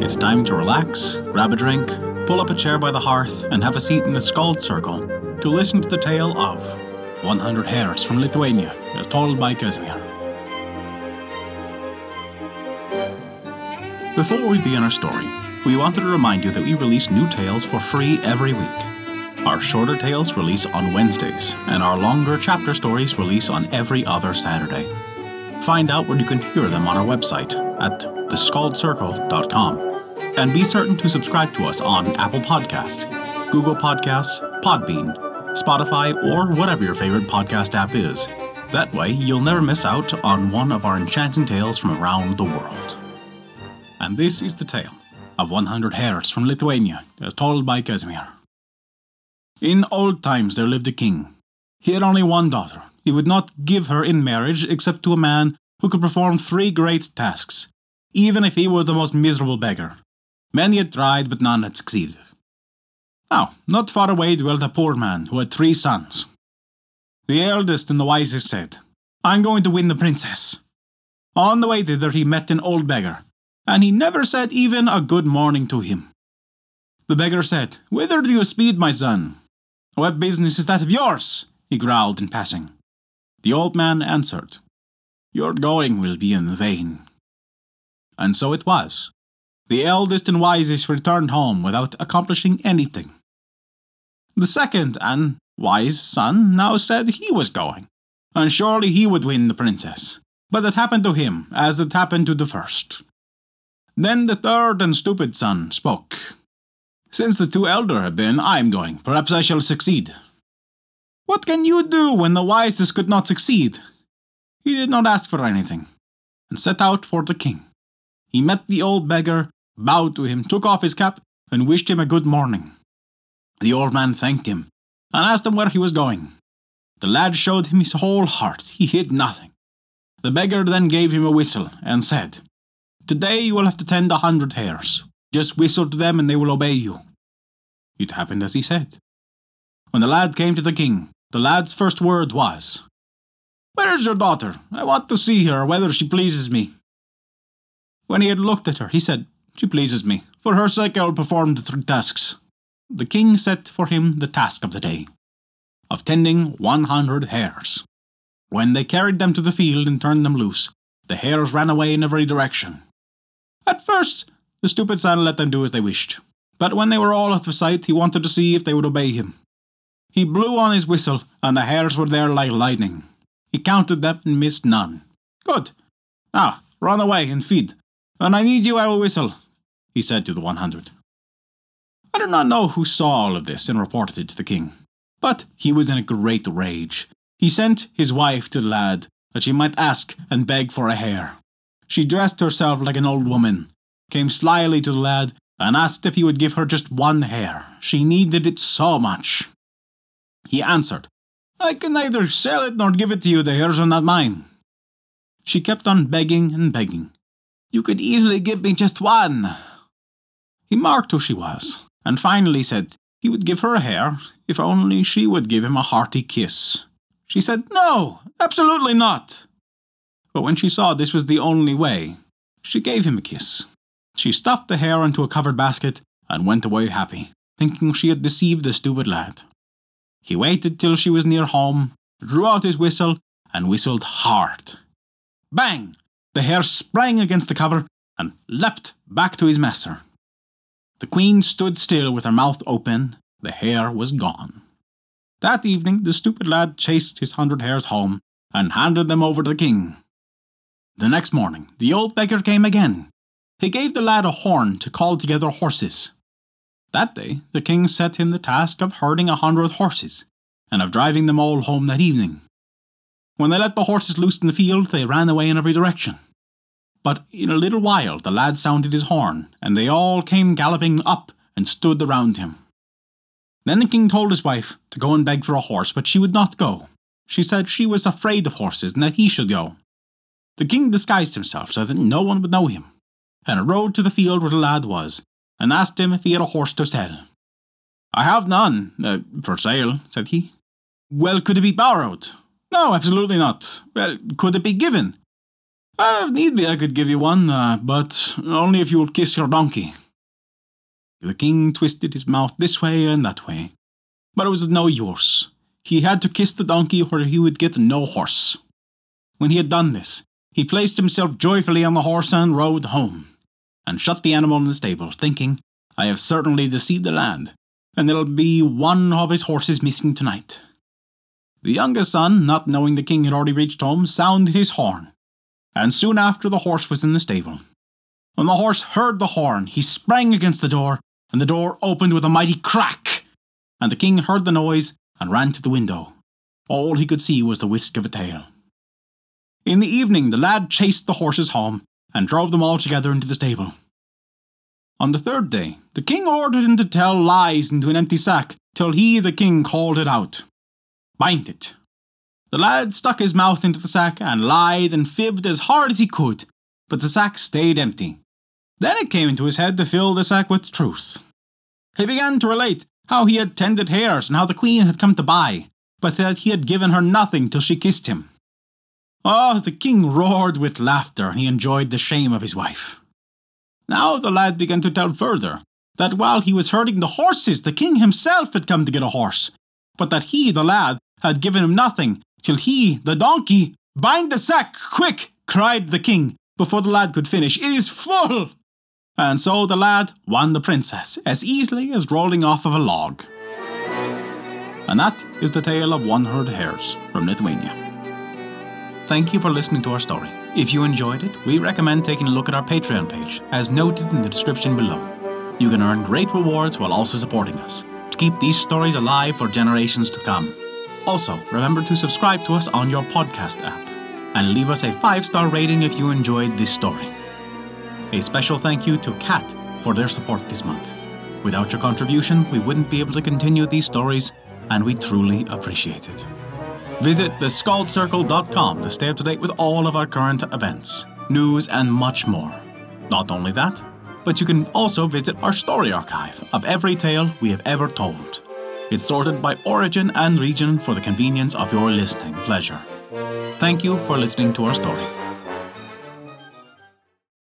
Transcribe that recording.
It's time to relax, grab a drink, pull up a chair by the hearth, and have a seat in the Skald's Circle to listen to the tale of 100 Hares from Lithuania, as told by Casimir. Before we begin our story, we wanted to remind you that we release new tales for free every week. Our shorter tales release on Wednesdays, and our longer chapter stories release on every other Saturday. Find out where you can hear them on our website at theskaldscircle.com. And be certain to subscribe to us on Apple Podcasts, Google Podcasts, Podbean, Spotify, or whatever your favorite podcast app is. That way, you'll never miss out on one of our enchanting tales from around the world. And this is the tale of 100 Hares from Lithuania, as told by Casimir. In old times there lived a king. He had only one daughter. He would not give her in marriage except to a man who could perform three great tasks, even if he was the most miserable beggar. Many had tried, but none had succeeded. Now, not far away dwelt a poor man who had three sons. The eldest and the wisest said, I'm going to win the princess. On the way thither, he met an old beggar, and he never said even a good morning to him. The beggar said, Whither do you speed, my son? What business is that of yours? he growled in passing. The old man answered, Your going will be in vain. And so it was. The eldest and wisest returned home without accomplishing anything. The second and wise son now said he was going, and surely he would win the princess. But it happened to him as it happened to the first. Then the third and stupid son spoke. Since the two elder have been, I am going. Perhaps I shall succeed. What can you do when the wisest could not succeed? He did not ask for anything, and set out for the king. He met the old beggar bowed to him, took off his cap, and wished him a good morning. The old man thanked him, and asked him where he was going. The lad showed him his whole heart, he hid nothing. The beggar then gave him a whistle, and said, Today you will have to tend a hundred hares. Just whistle to them, and they will obey you. It happened as he said. When the lad came to the king, the lad's first word was, Where is your daughter? I want to see her, whether she pleases me. When he had looked at her, he said, she pleases me. For her sake, I will perform the three tasks. The king set for him the task of the day of tending 100 hares. When they carried them to the field and turned them loose, the hares ran away in every direction. At first, the stupid son let them do as they wished, but when they were all out of sight, he wanted to see if they would obey him. He blew on his whistle, and the hares were there like lightning. He counted them and missed none. Good. Now, run away and feed. And I need you at a whistle he said to the 100. I do not know who saw all of this and reported it to the king, but he was in a great rage. He sent his wife to the lad that she might ask and beg for a hare. She dressed herself like an old woman, came slyly to the lad, and asked if he would give her just one hare. She needed it so much. He answered, I can neither sell it nor give it to you, the hares are not mine. She kept on begging and begging. You could easily give me just one. He marked who she was, and finally said he would give her a hare if only she would give him a hearty kiss. She said, No, absolutely not. But when she saw this was the only way, she gave him a kiss. She stuffed the hare into a covered basket and went away happy, thinking she had deceived the stupid lad. He waited till she was near home, drew out his whistle, and whistled hard. Bang! The hare sprang against the cover and leapt back to his master. The queen stood still with her mouth open. The hare was gone. That evening, the stupid lad chased his hundred hares home and handed them over to the king. The next morning, the old beggar came again. He gave the lad a horn to call together horses. That day, the king set him the task of herding a hundred horses, and of driving them all home that evening. When they let the horses loose in the field, they ran away in every direction. But in a little while the lad sounded his horn, and they all came galloping up and stood around him. Then the king told his wife to go and beg for a horse, but she would not go. She said she was afraid of horses and that he should go. The king disguised himself so that no one would know him, and rode to the field where the lad was, and asked him if he had a horse to sell. I have none, uh, for sale, said he. Well, could it be borrowed? No, absolutely not. Well, could it be given? Uh, if need be, I could give you one, uh, but only if you will kiss your donkey. The king twisted his mouth this way and that way, but it was no use. He had to kiss the donkey or he would get no horse. When he had done this, he placed himself joyfully on the horse and rode home, and shut the animal in the stable, thinking, I have certainly deceived the lad, and there'll be one of his horses missing tonight. The youngest son, not knowing the king had already reached home, sounded his horn, and soon after the horse was in the stable. When the horse heard the horn, he sprang against the door, and the door opened with a mighty crack, and the king heard the noise and ran to the window. All he could see was the whisk of a tail. In the evening, the lad chased the horses home and drove them all together into the stable. On the third day, the king ordered him to tell lies into an empty sack till he, the king, called it out. Bind it. The lad stuck his mouth into the sack and lied and fibbed as hard as he could, but the sack stayed empty. Then it came into his head to fill the sack with truth. He began to relate how he had tended hares and how the queen had come to buy, but that he had given her nothing till she kissed him. Oh, the king roared with laughter, and he enjoyed the shame of his wife. Now the lad began to tell further that while he was herding the horses, the king himself had come to get a horse, but that he, the lad, had given him nothing, till he, the donkey, bind the sack, quick, cried the king, before the lad could finish. It is full! And so the lad won the princess as easily as rolling off of a log. And that is the tale of one herd hares from Lithuania. Thank you for listening to our story. If you enjoyed it, we recommend taking a look at our Patreon page, as noted in the description below. You can earn great rewards while also supporting us to keep these stories alive for generations to come. Also, remember to subscribe to us on your podcast app and leave us a five star rating if you enjoyed this story. A special thank you to Kat for their support this month. Without your contribution, we wouldn't be able to continue these stories, and we truly appreciate it. Visit theskaldscircle.com to stay up to date with all of our current events, news, and much more. Not only that, but you can also visit our story archive of every tale we have ever told. It's sorted by origin and region for the convenience of your listening pleasure. Thank you for listening to our story.